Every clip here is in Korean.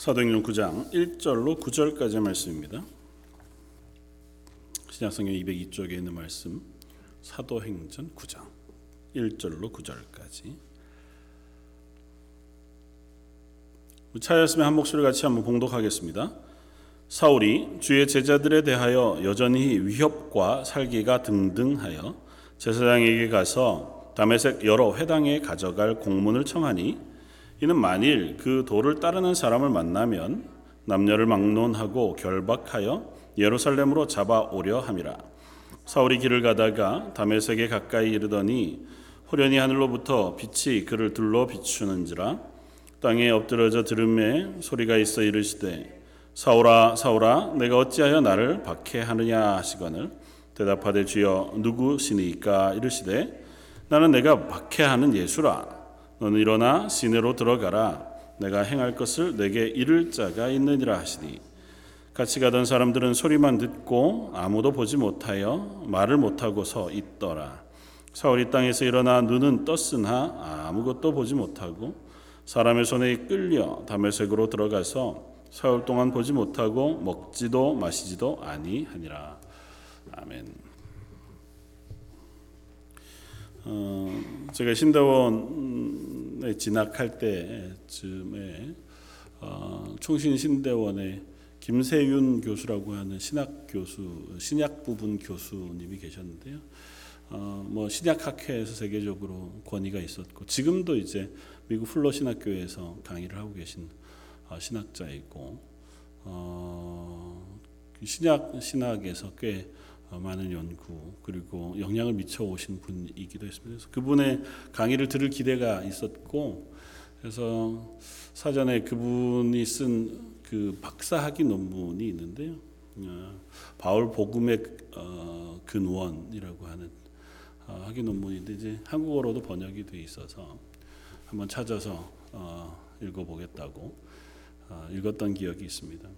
사도행전 9장 1절로 9절까지 말씀입니다. 신약성경 202쪽에 있는 말씀 사도행전 9장 1절로 9절까지 차였으면 한 목소리 같이 한번 봉독하겠습니다. 사울이 주의 제자들에 대하여 여전히 위협과 살기가 등등하여 제사장에게 가서 다메섹 여러 회당에 가져갈 공문을 청하니 이는 만일 그 도를 따르는 사람을 만나면 남녀를 막론하고 결박하여 예루살렘으로 잡아오려 함이라. 사울이 길을 가다가 다메섹에 가까이 이르더니 호련히 하늘로부터 빛이 그를 둘러 비추는지라. 땅에 엎드려져 들음에 소리가 있어 이르시되 사울아 사울아 내가 어찌하여 나를 박해하느냐 하시거늘 대답하되 주여 누구시니까? 이르시되 나는 내가 박해하는 예수라 너는 일어나 시내로 들어가라. 내가 행할 것을 내게 이를 자가 있느니라 하시니. 같이 가던 사람들은 소리만 듣고 아무도 보지 못하여 말을 못하고 서 있더라. 사울이 땅에서 일어나 눈은 떴으나 아무것도 보지 못하고 사람의 손에 끌려 담에색으로 들어가서 사흘 동안 보지 못하고 먹지도 마시지도 아니하니라. 아멘. 어, 제가 신대원에 진학할 때쯤에 어, 총신 신대원에 김세윤 교수라고 하는 신학 교수, 신약 부분 교수님이 계셨는데요. 어, 뭐 신약학회에서 세계적으로 권위가 있었고 지금도 이제 미국 플러 신학교에서 강의를 하고 계신 어, 신학자이고 어, 신약 신학에서 꽤 어, 많은 연구 그리고 영향을 미쳐 오신 분이기도 했습니다. 그래서 그분의 강의를 들을 기대가 있었고 그래서 사전에 그분이 쓴 그 박사학위 논문이 있는데요. 어, 바울 복음의 어, 근원이라고 하는 학위 논문인데 이제 한국어로도 번역이 돼 있어서 한번 찾아서 읽어보겠다고 읽었던 기억이 있습니다.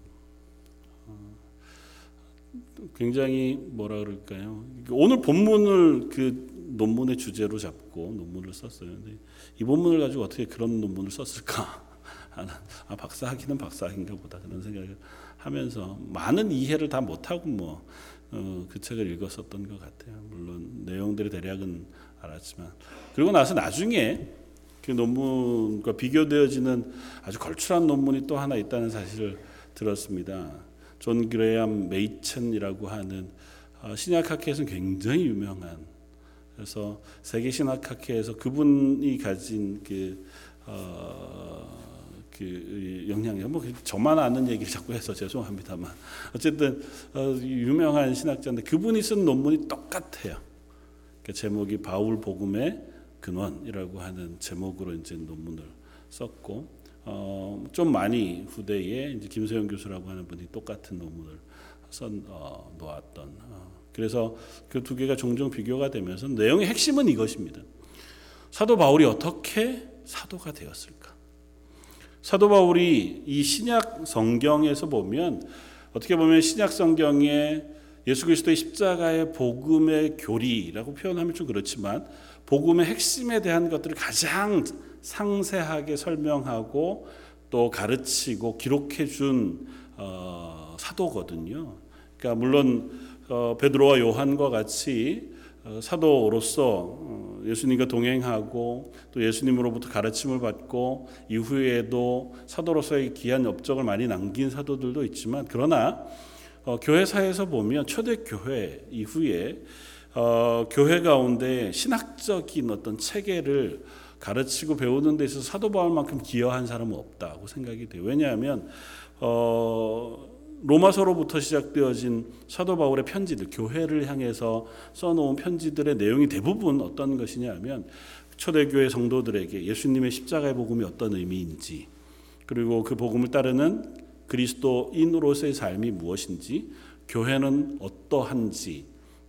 굉장히 뭐라 그럴까요? 오늘 본문을 그 논문의 주제로 잡고 논문을 썼어요. 근데 이 본문을 가지고 어떻게 그런 논문을 썼을까? 아, 박사학위는 박사학인가 보다 그런 생각을 하면서 많은 이해를 다 못하고 뭐, 어, 그 책을 읽었었던 것 같아요. 물론 내용들의 대략은 알았지만. 그리고 나서 나중에 그 논문과 비교되어지는 아주 걸출한 논문이 또 하나 있다는 사실을 들었습니다. 존 그레샴 메이첸이라고 하는 어, 신약학회에서는 굉장히 유명한 그래서 세계 신학학회에서 그분이 가진 그, 어, 그 영향력 뭐 저만 아는 얘기를 자꾸 해서 죄송합니다만 어쨌든 어, 유명한 신학자인데 그분이 쓴 논문이 똑같아요. 그 제목이 바울 복음의 근원이라고 하는 제목으로 이제 논문을 썼고 어, 좀 많이 후대에 이제 김소영 교수라고 하는 분이 똑같은 논문을 써 어, 놓았던. 어, 그래서 그 두 개가 종종 비교가 되면서 내용의 핵심은 이것입니다. 사도 바울이 어떻게 사도가 되었을까? 사도 바울이 이 신약 성경에서 보면 어떻게 보면 신약 성경에 예수 그리스도의 십자가의 복음의 교리라고 표현하면 좀 그렇지만 복음의 핵심에 대한 것들을 가장 상세하게 설명하고 또 가르치고 기록해 준 어, 사도거든요. 그러니까 물론 어, 베드로와 요한과 같이 어, 사도로서 어, 예수님과 동행하고 또 예수님으로부터 가르침을 받고 이후에도 사도로서의 귀한 업적을 많이 남긴 사도들도 있지만 그러나 어, 교회사에서 보면 초대 교회 이후에 어, 교회 가운데 신학적인 어떤 체계를 가르치고 배우는 데 있어서 사도 바울만큼 기여한 사람은 없다고 생각이 돼요. 왜냐하면 어, 로마서로부터 시작되어진 사도 바울의 편지들, 교회를 향해서 써놓은 편지들의 내용이 대부분 어떤 것이냐면 초대교회 성도들에게 예수님의 십자가의 복음이 어떤 의미인지, 그리고 그 복음을 따르는 그리스도인으로서의 삶이 무엇인지, 교회는 어떠한지,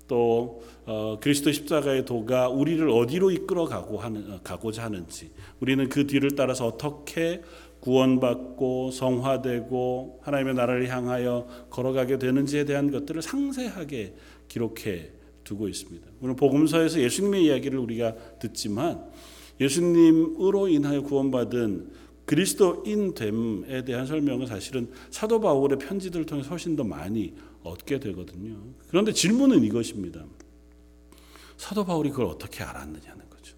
또 어, 그리스도 십자가의 도가 우리를 어디로 이끌어 가고 하는 어, 가고자 하는지 우리는 그 뒤를 따라서 어떻게 구원받고 성화되고 하나님의 나라를 향하여 걸어가게 되는지에 대한 것들을 상세하게 기록해 두고 있습니다. 오늘 복음서에서 예수님의 이야기를 우리가 듣지만 예수님으로 인하여 구원받은 그리스도인 됨에 대한 설명은 사실은 사도 바울의 편지들을 통해 훨씬 더 많이 얻게 되거든요. 그런데 질문은 이것입니다. 사도 바울이 그걸 어떻게 알았느냐는 거죠.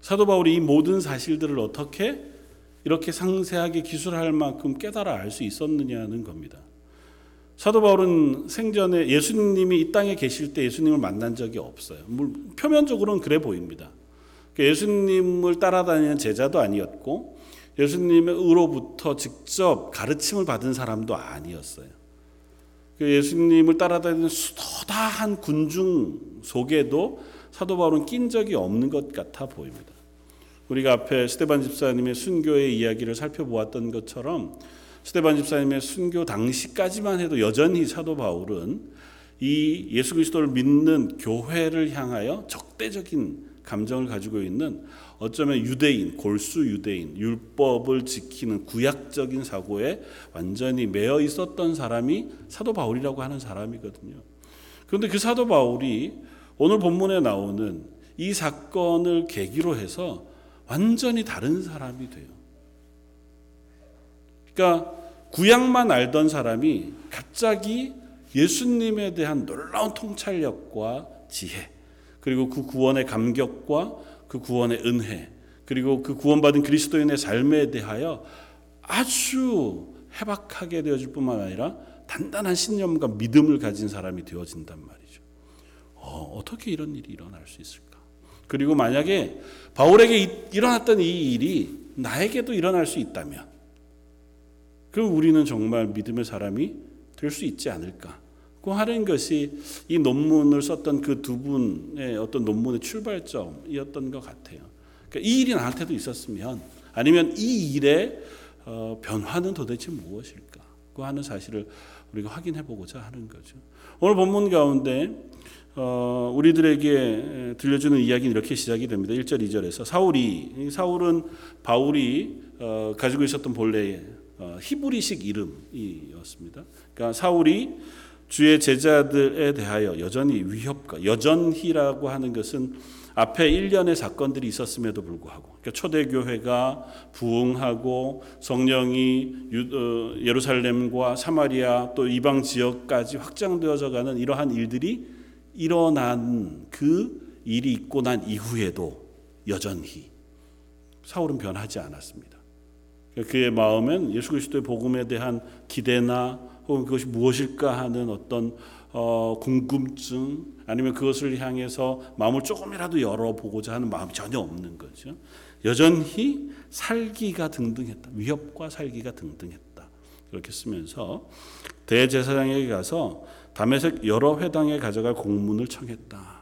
사도 바울이 이 모든 사실들을 어떻게 이렇게 상세하게 기술할 만큼 깨달아 알 수 있었느냐는 겁니다. 사도 바울은 생전에 예수님이 이 땅에 계실 때 예수님을 만난 적이 없어요. 표면적으로는 그래 보입니다. 그러니까 예수님을 따라다니는 제자도 아니었고 예수님으로부터 직접 가르침을 받은 사람도 아니었어요. 그 예수님을 따라다니는 수도다한 군중 속에도 사도 바울은 낀 적이 없는 것 같아 보입니다. 우리가 앞에 스테반 집사님의 순교의 이야기를 살펴보았던 것처럼 스테반 집사님의 순교 당시까지만 해도 여전히 사도 바울은 이 예수 그리스도를 믿는 교회를 향하여 적대적인 감정을 가지고 있는 어쩌면 유대인, 골수 유대인, 율법을 지키는 구약적인 사고에 완전히 매여 있었던 사람이 사도 바울이라고 하는 사람이거든요. 그런데 그 사도 바울이 오늘 본문에 나오는 이 사건을 계기로 해서 완전히 다른 사람이 돼요. 그러니까 구약만 알던 사람이 갑자기 예수님에 대한 놀라운 통찰력과 지혜, 그리고 그 구원의 감격과 그 구원의 은혜, 그리고 그 구원받은 그리스도인의 삶에 대하여 아주 해박하게 되어질 뿐만 아니라 단단한 신념과 믿음을 가진 사람이 되어진단 말이죠. 어, 떻게 이런 일이 일어날 수 있을까? 그리고 만약에 바울에게 일어났던 이 일이 나에게도 일어날 수 있다면, 그럼 우리는 정말 믿음의 사람이 될 수 있지 않을까? 고 하는 것이 이 논문을 썼던 그 두 분의 어떤 논문의 출발점이었던 것 같아요. 그러니까 이 일이 나한테도 있었으면 아니면 이 일의 어, 변화는 도대체 무엇일까? 고 하는 사실을 우리가 확인해 보고자 하는 거죠. 오늘 본문 가운데 어, 우리들에게 들려주는 이야기는 이렇게 시작이 됩니다. 1절, 2절에서 사울이 사울은 바울이 어, 가지고 있었던 본래의 어, 히브리식 이름이었습니다. 그러니까 사울이 주의 제자들에 대하여 여전히 위협과 여전히라고 하는 것은 앞에 1년의 사건들이 있었음에도 불구하고 그러니까 초대교회가 부흥하고 성령이 어, 예루살렘과 사마리아 또 이방 지역까지 확장되어져 가는 이러한 일들이 일어난 그 일이 있고 난 이후에도 여전히 사울은 변하지 않았습니다. 그의 마음엔 예수 그리스도의 복음에 대한 기대나 혹은 그것이 무엇일까 하는 어떤 어, 궁금증 아니면 그것을 향해서 마음을 조금이라도 열어보고자 하는 마음이 전혀 없는 거죠. 여전히 살기가 등등했다. 위협과 살기가 등등했다. 그렇게 쓰면서 대제사장에게 가서 담에색 여러 회당에 가져갈 공문을 청했다.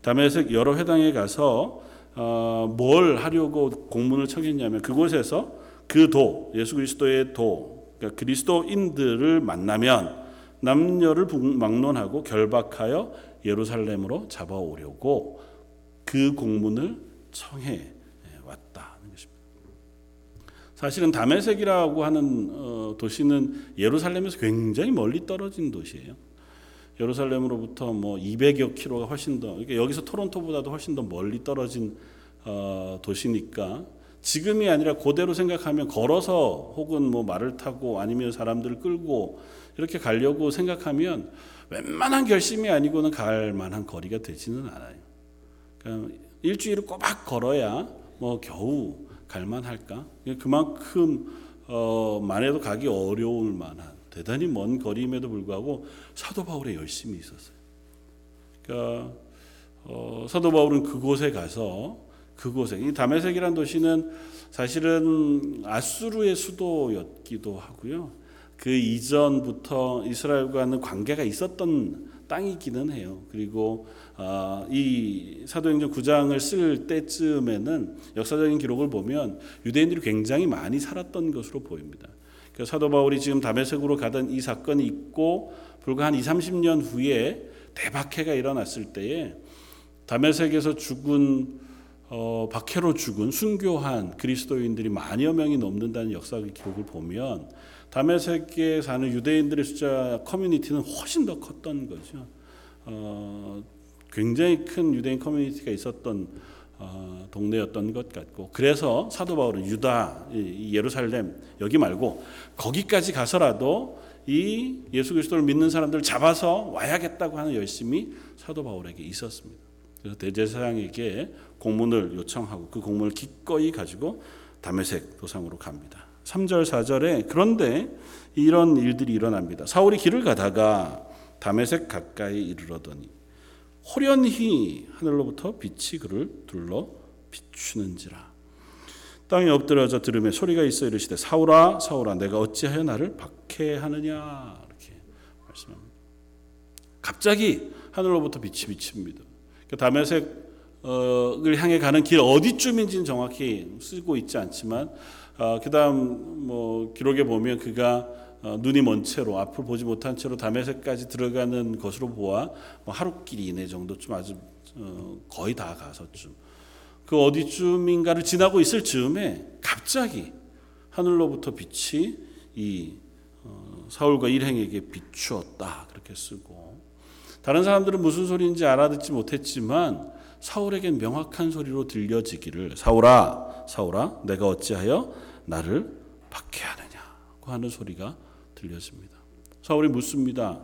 담에색 여러 회당에 가서 어, 뭘 하려고 공문을 청했냐면 그곳에서 그 도, 예수 그리스도의 도, 그러니까 그리스도인들을 만나면 남녀를 막론하고 결박하여 예루살렘으로 잡아오려고 그 공문을 청해 왔다는 것입니다. 사실은 다메섹이라고 하는 어, 도시는 예루살렘에서 굉장히 멀리 떨어진 도시예요. 예루살렘으로부터 뭐 200여 킬로가 훨씬 더 그러니까 여기서 토론토보다도 훨씬 더 멀리 떨어진 어, 도시니까 지금이 아니라 고대로 생각하면 걸어서 혹은 뭐 말을 타고 아니면 사람들을 끌고 이렇게 가려고 생각하면 웬만한 결심이 아니고는 갈 만한 거리가 되지는 않아요. 그러니까 일주일을 꼬박 걸어야 뭐 겨우 갈 만 할까? 그만큼 어, 만해도 가기 어려울 만한 대단히 먼 거리임에도 불구하고 사도 바울의 열심이 있었어요. 그러니까 어, 사도 바울은 그곳에 가서 그곳에 이 다메섹이라는 도시는 사실은 아수르의 수도였기도 하고요. 그 이전부터 이스라엘과는 관계가 있었던 땅이기는 해요. 그리고 어, 이 사도행전 9장을 쓸 때쯤에는 역사적인 기록을 보면 유대인들이 굉장히 많이 살았던 것으로 보입니다. 그 사도 바울이 지금 다메섹으로 가던 이 사건이 있고 불과 한 2, 30년 후에 대박해가 일어났을 때에 다메섹에서 죽은 어, 박해로 죽은 순교한 그리스도인들이 만여 명이 넘는다는 역사의 기록을 보면 다메섹에 사는 유대인들의 숫자 커뮤니티는 훨씬 더 컸던 거죠. 어, 굉장히 큰 유대인 커뮤니티가 있었던 어, 동네였던 것 같고 그래서 사도 바울은 유다 이 예루살렘 여기 말고 거기까지 가서라도 이 예수 그리스도를 믿는 사람들을 잡아서 와야겠다고 하는 열심이 사도 바울에게 있었습니다. 그래서 대제사장에게 공문을 요청하고 그 공문을 기꺼이 가지고 다메섹 도상으로 갑니다. 3절 4절에 그런데 이런 일들이 일어납니다. 사울이 길을 가다가 다메섹 가까이 이르러더니 호련히 하늘로부터 빛이 그를 둘러 비추는지라. 땅에 엎드려져 들음에 소리가 있어 이르시되 사울아 사울아 내가 어찌하여 나를 박해하느냐 이렇게 말씀합니다. 갑자기 하늘로부터 빛이 비칩니다. 그 다메섹 을 향해 가는 길 어디쯤인지는 정확히 쓰고 있지 않지만 어, 그다음 뭐 기록에 보면 그가 어, 눈이 먼 채로 앞을 보지 못한 채로 다메섹까지 들어가는 것으로 보아 뭐 하루길 이내 정도쯤 아주 어, 거의 다 가서쯤. 그 어디쯤인가를 지나고 있을 즈음에 갑자기 하늘로부터 빛이 이 어, 사울과 일행에게 비추었다. 그렇게 쓰고. 다른 사람들은 무슨 소리인지 알아듣지 못했지만 사울에겐 명확한 소리로 들려지기를 사울아 사울아 내가 어찌하여 나를 박해하느냐고 하는 소리가 들려집니다. 사울이 묻습니다.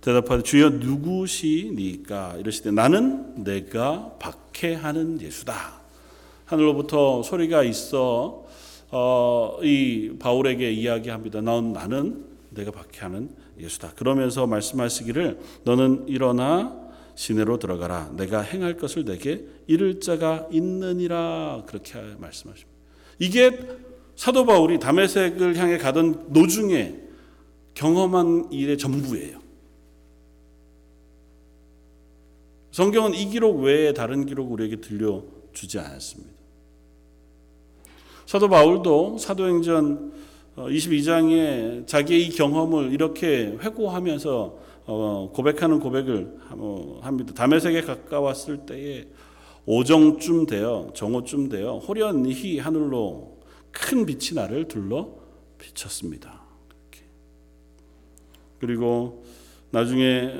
대답하되 주여 누구시니까 이러시되 나는 내가 박해하는 예수다. 하늘로부터 소리가 있어 어, 이 바울에게 이야기합니다. 넌 나는 내가 박해하는 예수다. 그러면서 말씀하시기를 너는 일어나 시내로 들어가라. 내가 행할 것을 내게 이를 자가 있느니라 그렇게 말씀하십니다. 이게 사도 바울이 다메섹을 향해 가던 노중에 경험한 일의 전부예요. 성경은 이 기록 외에 다른 기록 우리에게 들려주지 않았습니다. 사도 바울도 사도행전 22장에 자기의 이 경험을 이렇게 회고하면서 어, 고백하는 고백을 합니다. 다메섹에 가까웠을 때에 오정쯤 되어 정오쯤 되어 호련히 하늘로 큰 빛이 나를 둘러 비쳤습니다. 그리고 나중에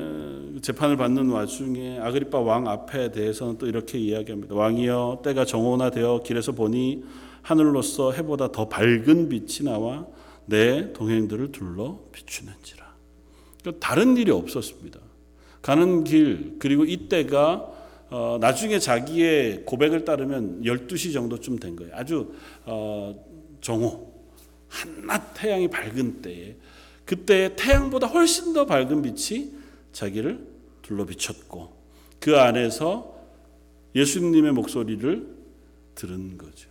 재판을 받는 와중에 아그리파 왕 앞에 대해서는 또 이렇게 이야기합니다. 왕이여 때가 정오나 되어 길에서 보니 하늘로서 해보다 더 밝은 빛이 나와 내 동행들을 둘러 비추는지라. 그러니까 다른 일이 없었습니다. 가는 길 그리고 이때가 어, 나중에 자기의 고백을 따르면 12시 정도쯤 된 거예요. 아주 어, 정오 한낮 태양이 밝은 때에 그때 태양보다 훨씬 더 밝은 빛이 자기를 둘러 비쳤고 그 안에서 예수님의 목소리를 들은 거죠.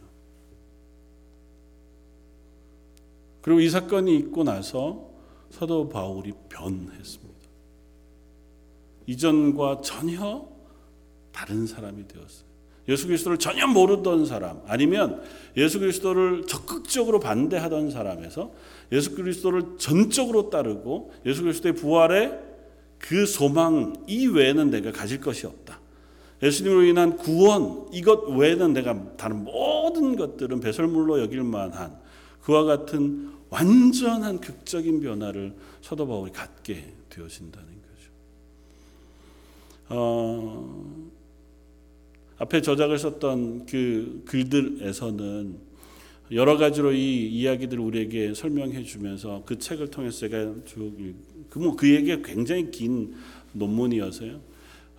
그리고 이 사건이 있고 나서 사도 바울이 변했습니다. 이전과 전혀 다른 사람이 되었어요. 예수 그리스도를 전혀 모르던 사람 아니면 예수 그리스도를 적극적으로 반대하던 사람에서 예수 그리스도를 전적으로 따르고 예수 그리스도의 부활에 그 소망 이외에는 내가 가질 것이 없다. 예수님으로 인한 구원 이것 외에는 내가 다른 모든 것들은 배설물로 여길 만한 그와 같은 완전한 극적인 변화를 사도 바울이 갖게 되어진다는 거죠. 어, 앞에 저작을 썼던 그 글들에서는 여러 가지로 이 이야기들을 우리에게 설명해 주면서 그 책을 통해서 제가 쭉그뭐 그에게 굉장히 긴 논문이어서요.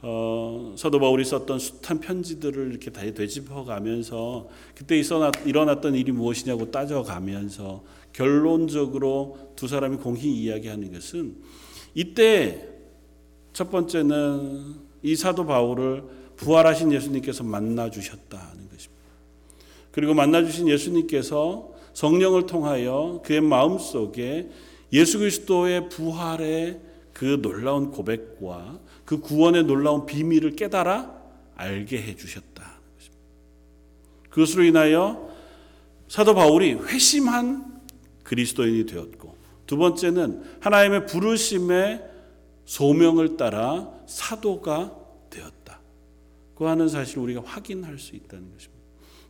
어, 사도 바울이 썼던 숱한 편지들을 이렇게 다 되짚어 가면서 그때 있어 일어났던 일이 무엇이냐고 따져 가면서 결론적으로 두 사람이 공히 이야기하는 것은 이때 첫 번째는 이 사도 바울을 부활하신 예수님께서 만나 주셨다는 것입니다. 그리고 만나 주신 예수님께서 성령을 통하여 그의 마음 속에 예수 그리스도의 부활의 그 놀라운 고백과 그 구원의 놀라운 비밀을 깨달아 알게 해 것입니다. 그것으로 인하여 사도 바울이 회심한 그리스도인이 되었고 두 번째는 하나님의 부르심의 소명을 따라 사도가 되었다. 그 하는 사실을 우리가 확인할 수 있다는 것입니다.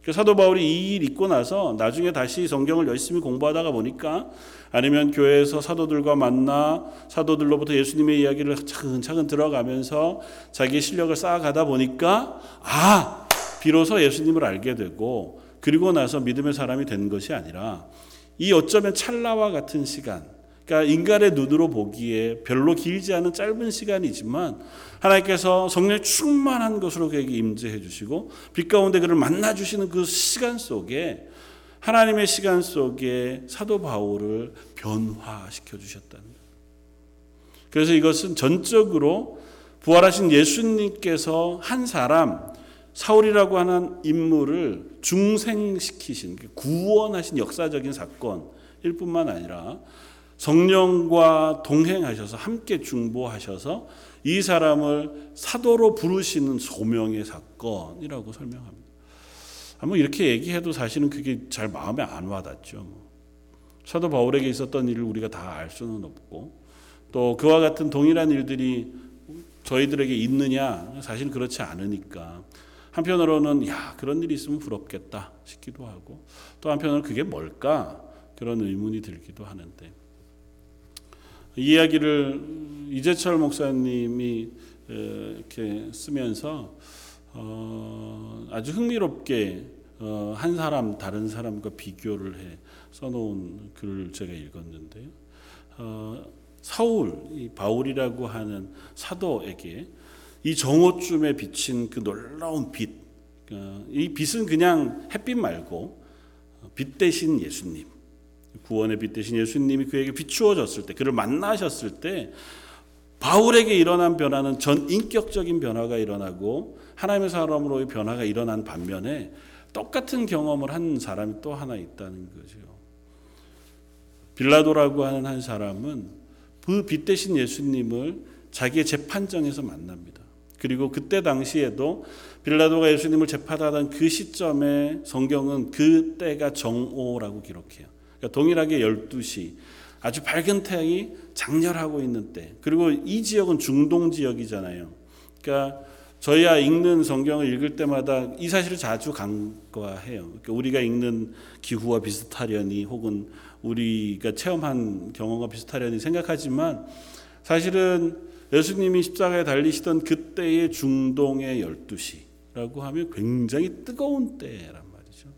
그 사도 바울이 이 일 있고 나서 나중에 다시 성경을 열심히 공부하다가 보니까 아니면 교회에서 사도들과 만나 사도들로부터 예수님의 이야기를 차근차근 들어가면서 자기 실력을 쌓아가다 보니까 아 비로소 예수님을 알게 되고 그리고 나서 믿음의 사람이 된 것이 아니라 이 어쩌면 찰나와 같은 시간, 그러니까 인간의 눈으로 보기에 별로 길지 않은 짧은 시간이지만 하나님께서 성령 충만한 것으로 그에게 임재해 주시고 빛 가운데 그를 만나 주시는 그 시간 속에 하나님의 시간 속에 사도 바울을 변화시켜 주셨다는. 그래서 이것은 전적으로 부활하신 예수님께서 한 사람 사울이라고 하는 인물을 중생시키신 구원하신 역사적인 사건일 뿐만 아니라 성령과 동행하셔서 함께 중보하셔서 이 사람을 사도로 부르시는 소명의 사건이라고 설명합니다. 아마 이렇게 얘기해도 사실은 그게 잘 마음에 안 와닿죠. 사도 바울에게 있었던 일을 우리가 다 알 수는 없고 또 그와 같은 동일한 일들이 저희들에게 있느냐 사실 그렇지 않으니까 한편으로는 야 그런 일이 있으면 부럽겠다. 싶기도 하고 또 한편으로는 그게 뭘까? 그런 의문이 들기도 하는데. 이 이야기를 이재철 목사님이 이렇게 쓰면서 어 아주 흥미롭게 어 한 사람 다른 사람과 비교를 해 써놓은 글을 제가 읽었는데요. 어 사울, 이 바울이라고 하는 사도에게 이 정오쯤에 비친 그 놀라운 빛, 어, 이 빛은 그냥 햇빛 말고 빛 대신 예수님, 구원의 빛 대신 예수님이 그에게 비추어졌을 때, 그를 만나셨을 때, 바울에게 일어난 변화는 전 인격적인 변화가 일어나고 하나님의 사람으로의 변화가 일어난 반면에 똑같은 경험을 한 사람이 또 하나 있다는 거죠. 빌라도라고 하는 한 사람은 그 빛 대신 예수님을 자기의 재판정에서 만납니다. 그리고 그때 당시에도 빌라도가 예수님을 재판하던 그 시점에 성경은 그때가 정오라고 기록해요. 그러니까 동일하게 12시 아주 밝은 태양이 장렬하고 있는 때. 그리고 이 지역은 중동 지역이잖아요. 그러니까 저희야 읽는 성경을 읽을 때마다 이 사실을 자주 간과해요. 그러니까 우리가 읽는 기후와 비슷하려니 혹은 우리가 체험한 경험과 비슷하려니 생각하지만 사실은 예수님이 십자가에 달리시던 그때의 중동의 12시라고 하면 굉장히 뜨거운 때란 말이죠.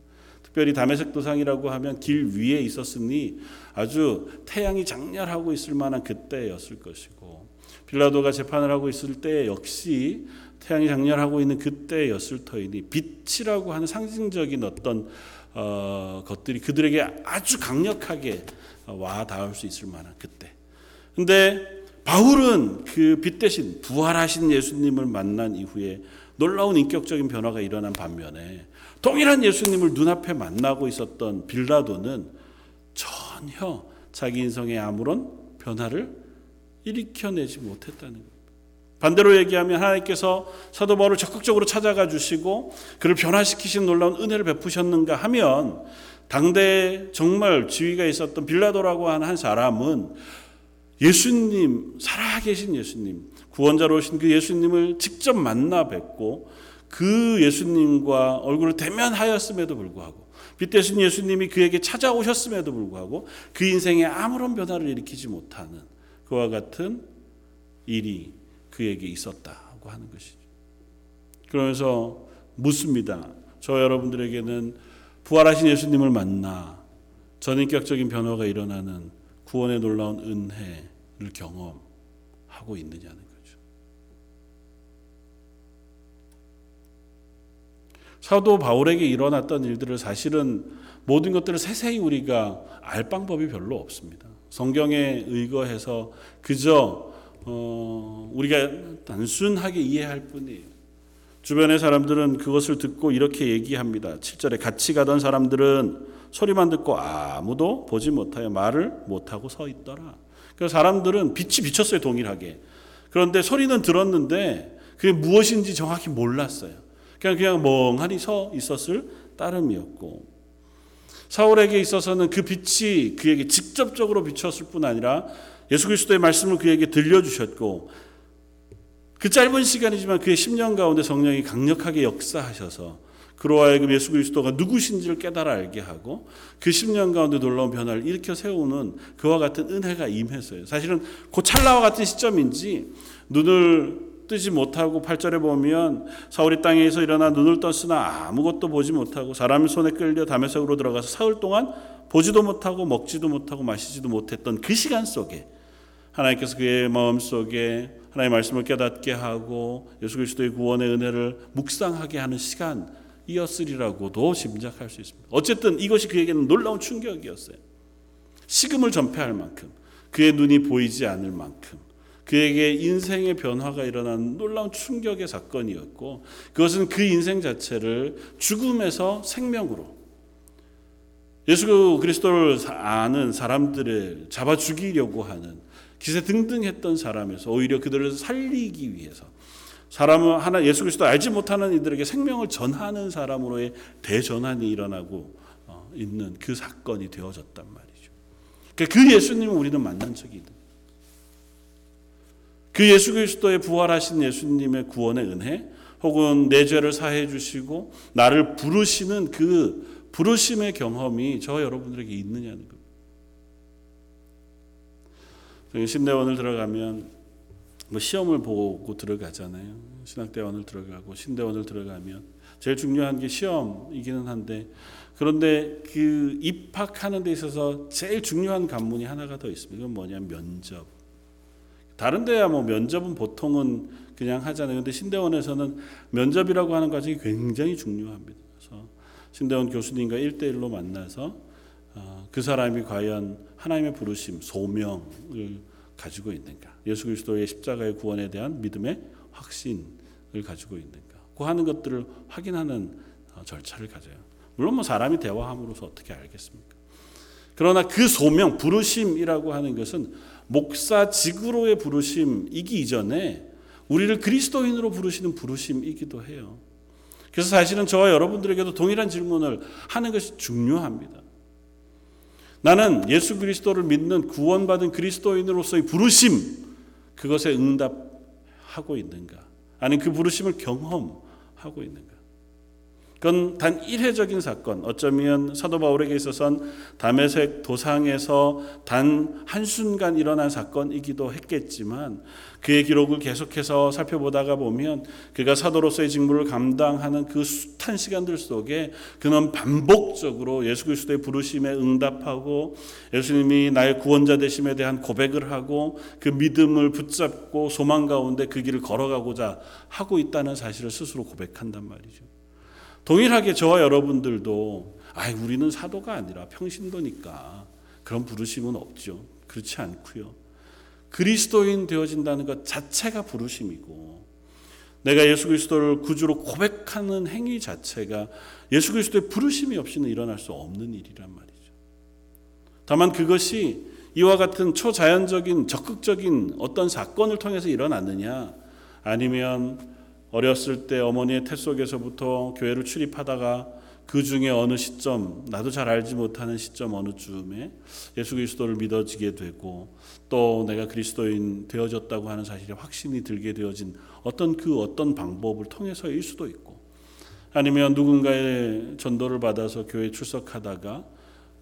특별히 다메섹 도상이라고 하면 길 위에 있었으니 아주 태양이 장렬하고 있을 만한 그때였을 것이고 빌라도가 재판을 하고 있을 때 역시 태양이 장렬하고 있는 그때였을 터이니 빛이라고 하는 상징적인 어떤 어, 것들이 그들에게 아주 강력하게 와 닿을 수 있을 만한 그때. 근데 바울은 그 빛 대신 부활하신 예수님을 만난 이후에 놀라운 인격적인 변화가 일어난 반면에 동일한 예수님을 눈앞에 만나고 있었던 빌라도는 전혀 자기 인성에 아무런 변화를 일으켜내지 못했다는 겁니다. 반대로 얘기하면 하나님께서 사도 바울을 적극적으로 찾아가 주시고 그를 변화시키신 놀라운 은혜를 베푸셨는가 하면 당대 정말 지위가 있었던 빌라도라고 하는 한 사람은 예수님 살아계신 예수님 구원자로 오신 그 예수님을 직접 만나 뵙고 그 예수님과 얼굴을 대면하였음에도 불구하고 빛 대신 예수님이 그에게 찾아오셨음에도 불구하고 그 인생에 아무런 변화를 일으키지 못하는 그와 같은 일이 그에게 있었다고 하는 것이죠. 그러면서 묻습니다. 저 여러분들에게는 부활하신 예수님을 만나 전인격적인 변화가 일어나는 구원의 놀라운 은혜를 경험하고 있느냐는 거죠. 사도 바울에게 일어났던 일들을 사실은 모든 것들을 세세히 우리가 알 방법이 별로 없습니다. 성경에 의거해서 그저 어, 우리가 단순하게 이해할 뿐이에요. 주변의 사람들은 그것을 듣고 이렇게 얘기합니다. 7절에 같이 가던 사람들은 소리만 듣고 아무도 보지 못하여 말을 못하고 서 있더라. 그 사람들은 빛이 비쳤어요, 동일하게. 그런데 소리는 들었는데 그게 무엇인지 정확히 몰랐어요. 그냥 그냥 멍하니 서 있었을 따름이었고 사울에게 있어서는 그 빛이 그에게 직접적으로 비쳤을 뿐 아니라 예수 그리스도의 말씀을 그에게 들려주셨고 그 짧은 시간이지만 그의 10년 가운데 성령이 강력하게 역사하셔서 그로 하여금 예수 그리스도가 누구신지를 깨달아 알게 하고 그 10년 가운데 놀라운 변화를 일으켜 세우는 그와 같은 은혜가 임했어요. 사실은 그 찰나와 같은 시점인지 눈을 뜨지 못하고 8절에 보면 사울이 땅에서 일어나 눈을 떴으나 아무것도 보지 못하고 사람의 손에 끌려 담에색으로 들어가서 사흘 동안 보지도 못하고 먹지도 못하고 마시지도 못했던 그 시간 속에 하나님께서 그의 마음 속에 하나님의 말씀을 깨닫게 하고 예수 그리스도의 구원의 은혜를 묵상하게 하는 시간 이었으리라고도 짐작할 수 있습니다. 어쨌든 이것이 그에게는 놀라운 충격이었어요. 식음을 전폐할 만큼 그의 눈이 보이지 않을 만큼 그에게 인생의 변화가 일어난 놀라운 충격의 사건이었고 그것은 그 인생 자체를 죽음에서 생명으로 예수 그리스도를 아는 사람들을 잡아 죽이려고 하는 기세 등등했던 사람에서 오히려 그들을 살리기 위해서 사람은 하나 예수 그리스도 알지 못하는 이들에게 생명을 전하는 사람으로의 대전환이 일어나고 어, 있는 그 사건이 되어졌단 말이죠. 그러니까 그 예수님을 우리는 만난 적이 있는. 그 예수 그리스도의 부활하신 예수님의 구원의 은혜 혹은 내 죄를 사해 주시고 나를 부르시는 그 부르심의 경험이 저 여러분들에게 있느냐는 겁니다. 신대원을 들어가면 뭐 시험을 보고 들어가잖아요. 신학대원을 들어가고 신대원을 들어가면 제일 중요한 게 시험이기는 한데 그런데 그 입학하는 데 있어서 제일 중요한 관문이 하나가 더 있습니다. 그건 뭐냐면 면접. 다른 데야 뭐 면접은 보통은 그냥 하잖아요. 근데 신대원에서는 면접이라고 하는 과정이 굉장히 중요합니다. 그래서 신대원 교수님과 1대1로 만나서 어, 그 사람이 과연 하나님의 부르심, 소명을 가지고 있는가? 예수 그리스도의 십자가의 구원에 대한 믿음의 확신을 가지고 있는가? 그 하는 것들을 확인하는 어, 절차를 가져요. 물론 뭐 사람이 대화함으로써 어떻게 알겠습니까? 그러나 그 소명, 부르심이라고 하는 것은 목사직으로의 부르심이기 이전에 우리를 그리스도인으로 부르시는 부르심이기도 해요. 그래서 사실은 저와 여러분들에게도 동일한 질문을 하는 것이 중요합니다. 나는 예수 그리스도를 믿는 구원받은 그리스도인으로서의 부르심 그것에 응답하고 있는가? 아니 그 부르심을 경험하고 있는가? 그건 단 일회적인 사건. 어쩌면 사도 바울에게 있어선 담에색 도상에서 단 한순간 일어난 사건이기도 했겠지만 그의 기록을 계속해서 살펴보다가 보면 그가 사도로서의 직무를 감당하는 그 숱한 시간들 속에 그는 반복적으로 예수 그리스도의 부르심에 응답하고 예수님이 나의 구원자 되심에 대한 고백을 하고 그 믿음을 붙잡고 소망 가운데 그 길을 걸어가고자 하고 있다는 사실을 스스로 고백한단 말이죠. 동일하게 저와 여러분들도 아, 우리는 사도가 아니라 평신도니까 그런 부르심은 없죠. 그렇지 않고요. 그리스도인 되어진다는 것 자체가 부르심이고 내가 예수 그리스도를 구주로 고백하는 행위 자체가 예수 그리스도의 부르심이 없이는 일어날 수 없는 일이란 말이죠. 다만 그것이 이와 같은 초자연적인 적극적인 어떤 사건을 통해서 일어났느냐 아니면 어렸을 때 어머니의 태 속에서부터 교회를 출입하다가 그 중에 어느 시점 나도 잘 알지 못하는 시점 어느 쯤에 예수 그리스도를 믿어지게 되고 또 내가 그리스도인 되어졌다고 하는 사실에 확신이 들게 되어진 어떤 그 어떤 방법을 통해서일 수도 있고 아니면 누군가의 전도를 받아서 교회 출석하다가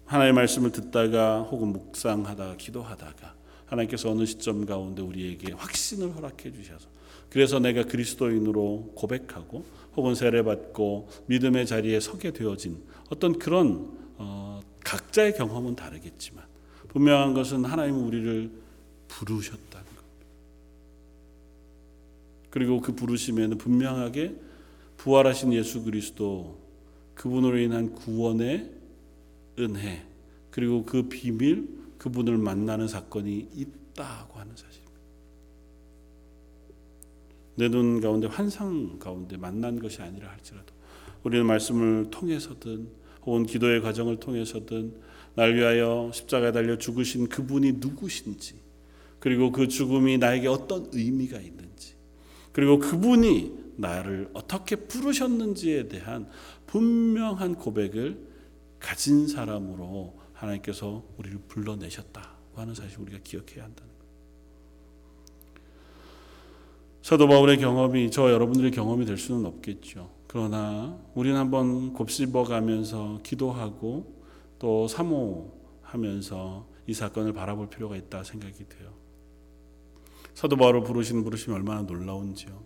하나님의 말씀을 듣다가 혹은 묵상하다가 기도하다가 하나님께서 어느 시점 가운데 우리에게 확신을 허락해 주셔서 그래서 내가 그리스도인으로 고백하고 혹은 세례받고 믿음의 자리에 서게 되어진 어떤 그런 어, 각자의 경험은 다르겠지만 분명한 것은 하나님은 우리를 부르셨다는 겁니다. 그리고 그 부르심에는 분명하게 부활하신 예수 그리스도 그분으로 인한 구원의 은혜 그리고 그 비밀 그분을 만나는 사건이 있다고 하는 사실. 내 눈 가운데 환상 가운데 만난 것이 아니라 할지라도 우리는 말씀을 통해서든 혹은 기도의 과정을 통해서든 날 위하여 십자가에 달려 죽으신 그분이 누구신지 그리고 그 죽음이 나에게 어떤 의미가 있는지 그리고 그분이 나를 어떻게 부르셨는지에 대한 분명한 고백을 가진 사람으로 하나님께서 우리를 불러내셨다고 하는 사실 우리가 기억해야 한다는 사도 바울의 경험이 저 여러분들의 경험이 될 수는 없겠죠. 그러나 우리는 한번 곱씹어 가면서 기도하고 또 사모하면서 이 사건을 바라볼 필요가 있다 생각이 돼요. 사도 바울을 부르신 부르심이 얼마나 놀라운지요.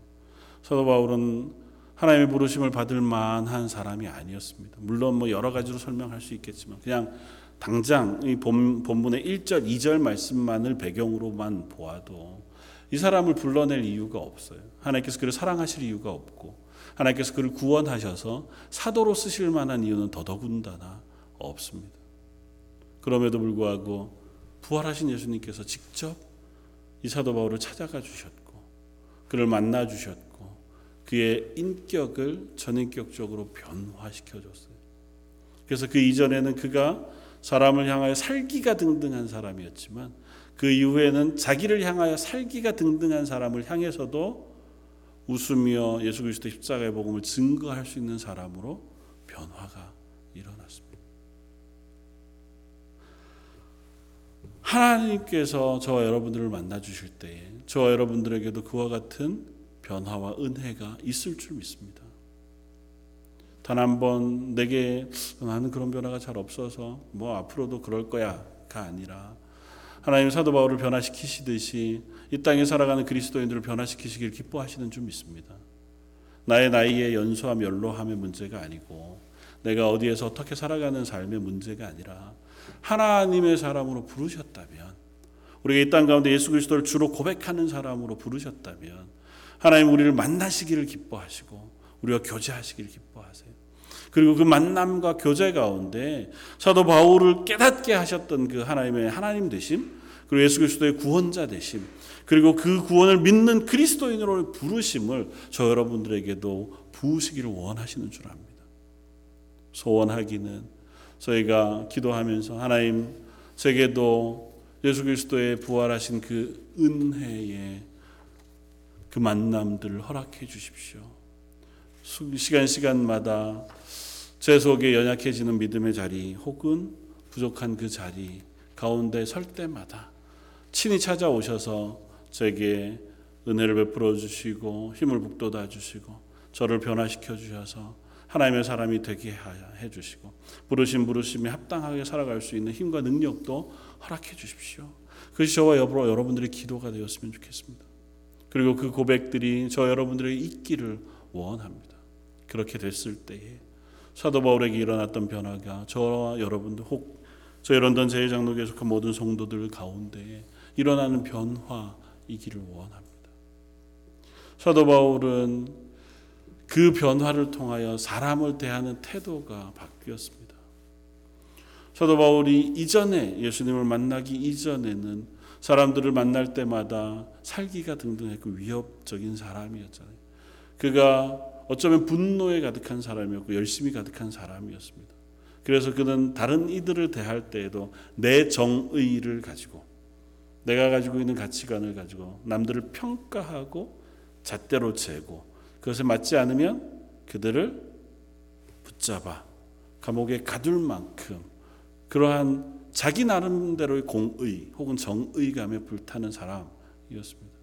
사도 바울은 하나님의 부르심을 받을 만한 사람이 아니었습니다. 물론 뭐 여러 가지로 설명할 수 있겠지만 그냥 당장 이 본, 본문의 1절, 2절 말씀만을 배경으로만 보아도 이 사람을 불러낼 이유가 없어요. 하나님께서 그를 사랑하실 이유가 없고 하나님께서 그를 구원하셔서 사도로 쓰실 만한 이유는 더더군다나 없습니다. 그럼에도 불구하고 부활하신 예수님께서 직접 이 사도 바울을 찾아가 주셨고 그를 만나 주셨고 그의 인격을 전인격적으로 변화시켜 줬어요. 그래서 그 이전에는 그가 사람을 향하여 살기가 등등한 사람이었지만 그 이후에는 자기를 향하여 살기가 등등한 사람을 향해서도 웃으며 예수 그리스도 십자가의 복음을 증거할 수 있는 사람으로 변화가 일어났습니다. 하나님께서 저와 여러분들을 만나 주실 때에 저와 여러분들에게도 그와 같은 변화와 은혜가 있을 줄 믿습니다. 단 한 번 내게 나는 그런 변화가 잘 없어서 뭐 앞으로도 그럴 거야가 아니라 하나님 사도 바울을 변화시키시듯이 이 땅에 살아가는 그리스도인들을 변화시키시길 기뻐하시는 줄 믿습니다. 나의 나이의 연소함 연로함의 문제가 아니고 내가 어디에서 어떻게 살아가는 삶의 문제가 아니라 하나님의 사람으로 부르셨다면 우리가 이 땅 가운데 예수 그리스도를 주로 고백하는 사람으로 부르셨다면 하나님 우리를 만나시기를 기뻐하시고 우리가 교제하시기를 기뻐하세요. 그리고 그 만남과 교제 가운데 사도 바울을 깨닫게 하셨던 그 하나님의 하나님 되심 그리고 예수 그리스도의 구원자 되심 그리고 그 구원을 믿는 그리스도인으로 부르심을 저 여러분들에게도 부으시기를 원하시는 줄 압니다. 소원하기는 저희가 기도하면서 하나님 제게도 예수 그리스도의 부활하신 그 은혜의 그 만남들을 허락해 주십시오. 시간 시간마다 제 속에 연약해지는 믿음의 자리 혹은 부족한 그 자리 가운데 설 때마다 친히 찾아오셔서 제게 은혜를 베풀어 주시고 힘을 북돋아 주시고 저를 변화시켜 주셔서 하나님의 사람이 되게 해 주시고 부르신 부르심에 합당하게 살아갈 수 있는 힘과 능력도 허락해 주십시오. 그것이 저와 여러분들의 기도가 되었으면 좋겠습니다. 그리고 그 고백들이 저 여러분들에게 있기를 원합니다. 그렇게 됐을 때에 사도 바울에게 일어났던 변화가 저와 여러분들 혹 저희 런던 제일장로교에 속한 모든 성도들 가운데 일어나는 변화이기를 원합니다. 사도 바울은 그 변화를 통하여 사람을 대하는 태도가 바뀌었습니다. 사도 바울이 이전에 예수님을 만나기 이전에는 사람들을 만날 때마다 살기가 등등했고 위협적인 사람이었잖아요. 그가 어쩌면 분노에 가득한 사람이었고 열심히 가득한 사람이었습니다. 그래서 그는 다른 이들을 대할 때에도 내 정의를 가지고 내가 가지고 있는 가치관을 가지고 남들을 평가하고 잣대로 재고 그것에 맞지 않으면 그들을 붙잡아 감옥에 가둘 만큼 그러한 자기 나름대로의 공의 혹은 정의감에 불타는 사람이었습니다.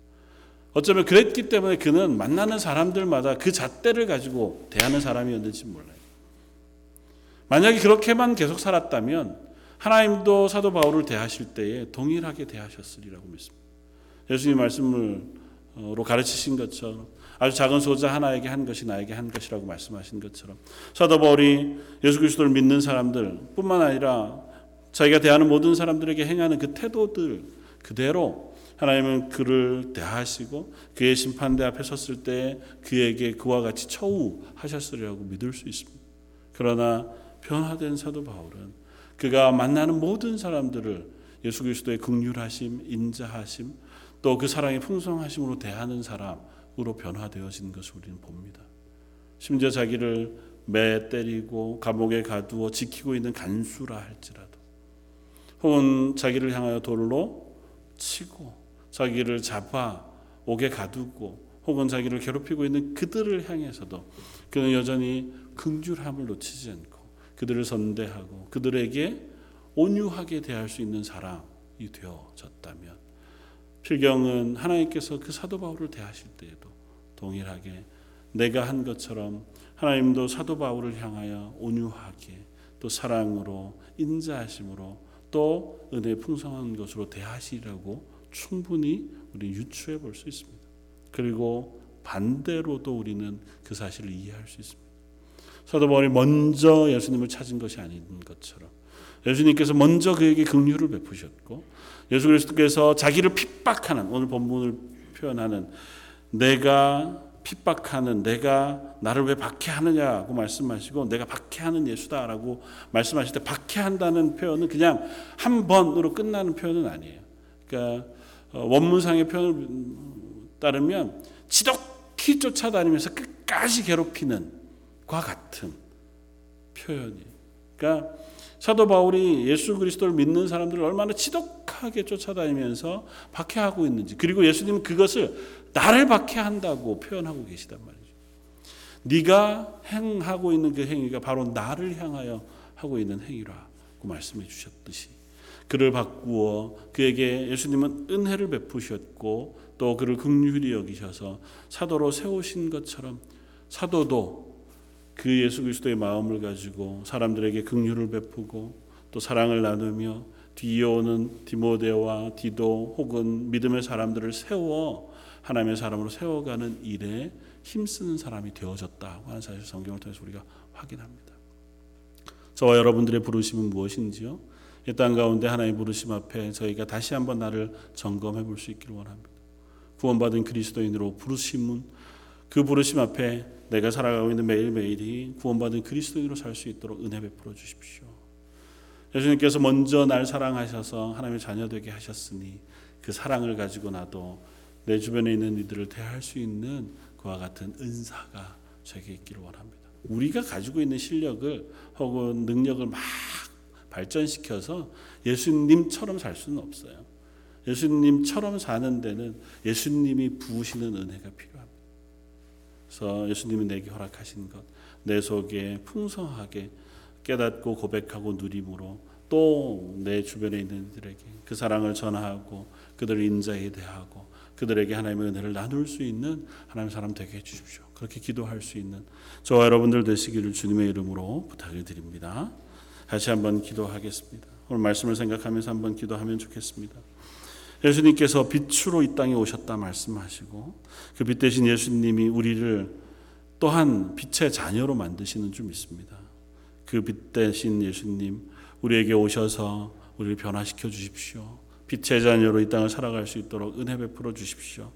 어쩌면 그랬기 때문에 그는 만나는 사람들마다 그 잣대를 가지고 대하는 사람이었는지 몰라요. 만약에 그렇게만 계속 살았다면 하나님도 사도 바울을 대하실 때에 동일하게 대하셨으리라고 믿습니다. 예수님 말씀으로 가르치신 것처럼 아주 작은 소자 하나에게 한 것이 나에게 한 것이라고 말씀하신 것처럼 사도 바울이 예수 그리스도를 믿는 사람들뿐만 아니라 자기가 대하는 모든 사람들에게 행하는 그 태도들 그대로 하나님은 그를 대하시고 그의 심판대 앞에 섰을 때 그에게 그와 같이 처우하셨으리라고 믿을 수 있습니다. 그러나 변화된 사도 바울은 그가 만나는 모든 사람들을 예수 그리스도의 극률하심, 인자하심, 또 그 사랑의 풍성하심으로 대하는 사람으로 변화되어진 것을 우리는 봅니다. 심지어 자기를 매 때리고 감옥에 가두어 지키고 있는 간수라 할지라도 혹은 자기를 향하여 돌로 치고 자기를 잡아 옥에 가두고 혹은 자기를 괴롭히고 있는 그들을 향해서도 그는 여전히 긍휼함을 놓치지 않고 그들을 선대하고 그들에게 온유하게 대할 수 있는 사람이 되어졌다면 필경은 하나님께서 그 사도 바울을 대하실 때에도 동일하게 내가 한 것처럼 하나님도 사도 바울을 향하여 온유하게 또 사랑으로 인자하심으로 또 은혜 풍성한 것으로 대하시라고 충분히 우리 유추해 볼 수 있습니다. 그리고 반대로도 우리는 그 사실을 이해할 수 있습니다. 사도 바울이 먼저 예수님을 찾은 것이 아닌 것처럼 예수님께서 먼저 그에게 긍휼을 베푸셨고 예수 그리스도께서 자기를 핍박하는 오늘 본문을 표현하는 내가 핍박하는 내가 나를 왜 박해하느냐고 말씀하시고 내가 박해하는 예수다라고 말씀하실 때 박해한다는 표현은 그냥 한 번으로 끝나는 표현은 아니에요. 그러니까 원문상의 표현을 따르면 지독히 쫓아다니면서 끝까지 괴롭히는 과 같은 표현이에요. 그러니까 사도 바울이 예수 그리스도를 믿는 사람들을 얼마나 지독하게 쫓아다니면서 박해하고 있는지 그리고 예수님은 그것을 나를 박해한다고 표현하고 계시단 말이죠. 네가 행하고 있는 그 행위가 바로 나를 향하여 하고 있는 행위라고 말씀해 주셨듯이 그를 바꾸어 그에게 예수님은 은혜를 베푸셨고 또 그를 긍휼히 여기셔서 사도로 세우신 것처럼 사도도 그 예수 그리스도의 마음을 가지고 사람들에게 긍휼을 베푸고 또 사랑을 나누며 뒤에 오는 디모데와 디도 혹은 믿음의 사람들을 세워 하나님의 사람으로 세워가는 일에 힘쓰는 사람이 되어졌다고 하는 사실 성경을 통해서 우리가 확인합니다. 저와 여러분들의 부르심은 무엇인지요? 이 땅 가운데 하나님의 부르심 앞에 저희가 다시 한번 나를 점검해 볼 수 있기를 원합니다. 구원받은 그리스도인으로 부르심은 그 부르심 앞에 내가 살아가고 있는 매일매일이 구원받은 그리스도인으로 살 수 있도록 은혜 베풀어 주십시오. 예수님께서 먼저 날 사랑하셔서 하나님의 자녀 되게 하셨으니 그 사랑을 가지고 나도 내 주변에 있는 이들을 대할 수 있는 그와 같은 은사가 저에게 있기를 원합니다. 우리가 가지고 있는 실력을 혹은 능력을 막 발전시켜서 예수님처럼 살 수는 없어요. 예수님처럼 사는 데는 예수님이 부으시는 은혜가 필요합니다. 그래서 예수님이 내게 허락하신 것, 내 속에 풍성하게 깨닫고 고백하고 누림으로 또 내 주변에 있는 이들에게 그 사랑을 전하고 그들을 인자에 대하고 그들에게 하나님의 은혜를 나눌 수 있는 하나님 사람 되게 해주십시오. 그렇게 기도할 수 있는 저와 여러분들 되시기를 주님의 이름으로 부탁을 드립니다. 다시 한번 기도하겠습니다. 오늘 말씀을 생각하면서 한번 기도하면 좋겠습니다. 예수님께서 빛으로 이 땅에 오셨다 말씀하시고 그 빛 대신 예수님이 우리를 또한 빛의 자녀로 만드시는 줄 믿습니다. 그 빛 대신 예수님 우리에게 오셔서 우리를 변화시켜 주십시오. 빛의 자녀로 이 땅을 살아갈 수 있도록 은혜 베풀어 주십시오.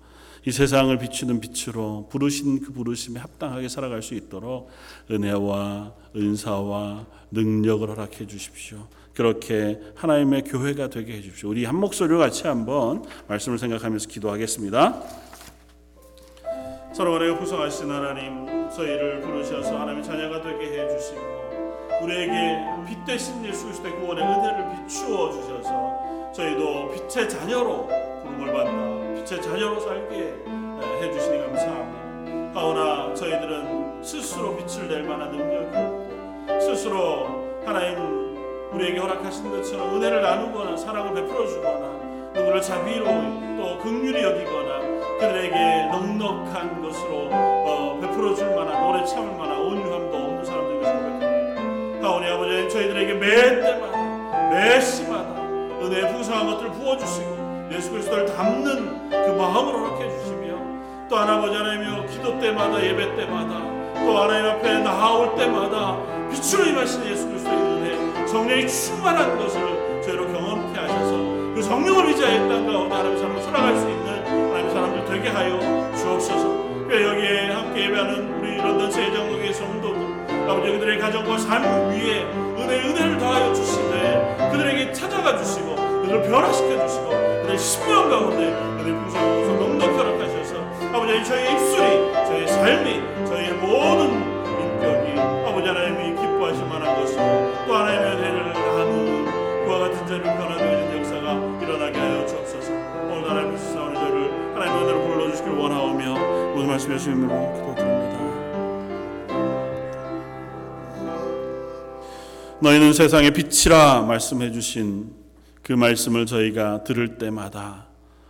이 세상을 비추는 빛으로 부르신 그 부르심에 합당하게 살아갈 수 있도록 은혜와 은사와 능력을 허락해 주십시오. 그렇게 하나님의 교회가 되게 해 주십시오. 우리 한 목소리로 같이 한번 말씀을 생각하면서 기도하겠습니다. 서로 간에 구성하신 하나님, 저희를 부르셔서 하나님의 자녀가 되게 해 주시고 우리에게 빛 대신 예수 그리스도의 구원의 은혜를 비추어 주셔서 저희도 빛의 자녀로 부름을 받나 빛의 자녀로 살게 해 주시니 감사합니다. 하오나 저희들은 스스로 빛을 낼 만한 능력이 스스로 하나님 우리에게 허락하신 것처럼 은혜를 나누거나 사랑을 베풀어 주거나 누구를 자비로 또 긍휼히 여기거나 그들에게 넉넉한 것으로 어, 베풀어 줄 만한 오래 참을 만한 온유함도 없는 사람들이 고백합니다. 하오니 아버지 저희들에게 매 때마다 매 시마다 은혜의 풍성한 것들을 부어주시고 예수 그리스도를 담는 그 마음으로 허락해 주시며 또 하나버지 하나님이여 기도 때마다 예배 때마다 또 하나님 앞에 나아올 때마다 빛으로 임하시는 예수 그리스도의 은혜 성령이 충만한 것을 저희로 경험케 하셔서 그 성령을 의지하여 땅 가운데 하나님 사람을 살아갈 수 있는 하나님 사람들 되게 하여 주옵소서. 여기에 함께 예배하는 우리 런던 세장로교회 성도들 아버지 그들의 가정과 삶 위에 은혜 은혜를 더하여 주시되 그들에게 찾아가 주시고 그들을 변화시켜 주시고 그들의 신명 가운데 그들의 풍성한 것을 넉넉히 허락하셔서 아버지 저희 말씀 예수님으로 기도드립니다 너희는 세상의 빛이라 말씀해 주신 그 말씀을 저희가 들을 때마다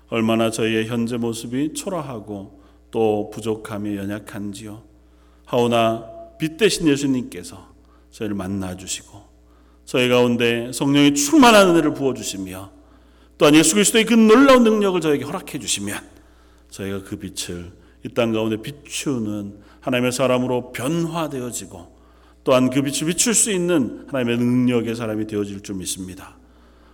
얼마나 저희의 현재 모습이 초라하고 또 부족함이 연약한지요. 하오나 빛 대신 예수님께서 저희를 만나 주시고 저희 가운데 성령의 충만한 은혜를 부어 주시며 또한 예수 그리스도의 그 놀라운 능력을 저에게 허락해 주시면 저희가 그 빛을 이 땅 가운데 비추는 하나님의 사람으로 변화되어지고 또한 그 빛을 비출 수 있는 하나님의 능력의 사람이 되어질 줄 믿습니다.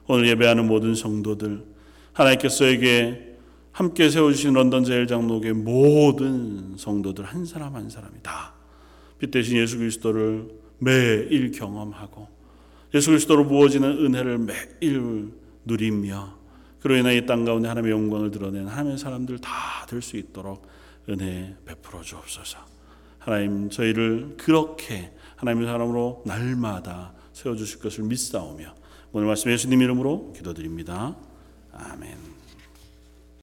오늘 예배하는 모든 성도들 하나님께서에게 함께 세워주신 런던 제일 장로교의 모든 성도들 한 사람 한 사람이 다 빛 대신 예수 그리스도를 매일 경험하고 예수 그리스도로 부어지는 은혜를 매일 누리며 그로 인해 이 땅 가운데 하나님의 영광을 드러내는 하나님의 사람들 다 될 수 있도록 은혜 베풀어 주옵소서. 하나님 저희를 그렇게 하나님의 사람으로 날마다 세워 주실 것을 믿사오며 오늘 말씀 예수님 이름으로 기도드립니다. 아멘.